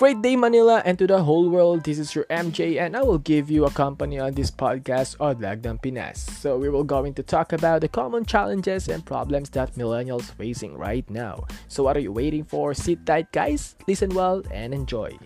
Great day, Manila, and to the whole world. This is your MJ, and I will give you a company on this podcast, Odagdang Pinas. So, we will going to talk about the common challenges and problems that millennials facing right now. So, what are you waiting for? Sit tight, guys, listen well, and enjoy.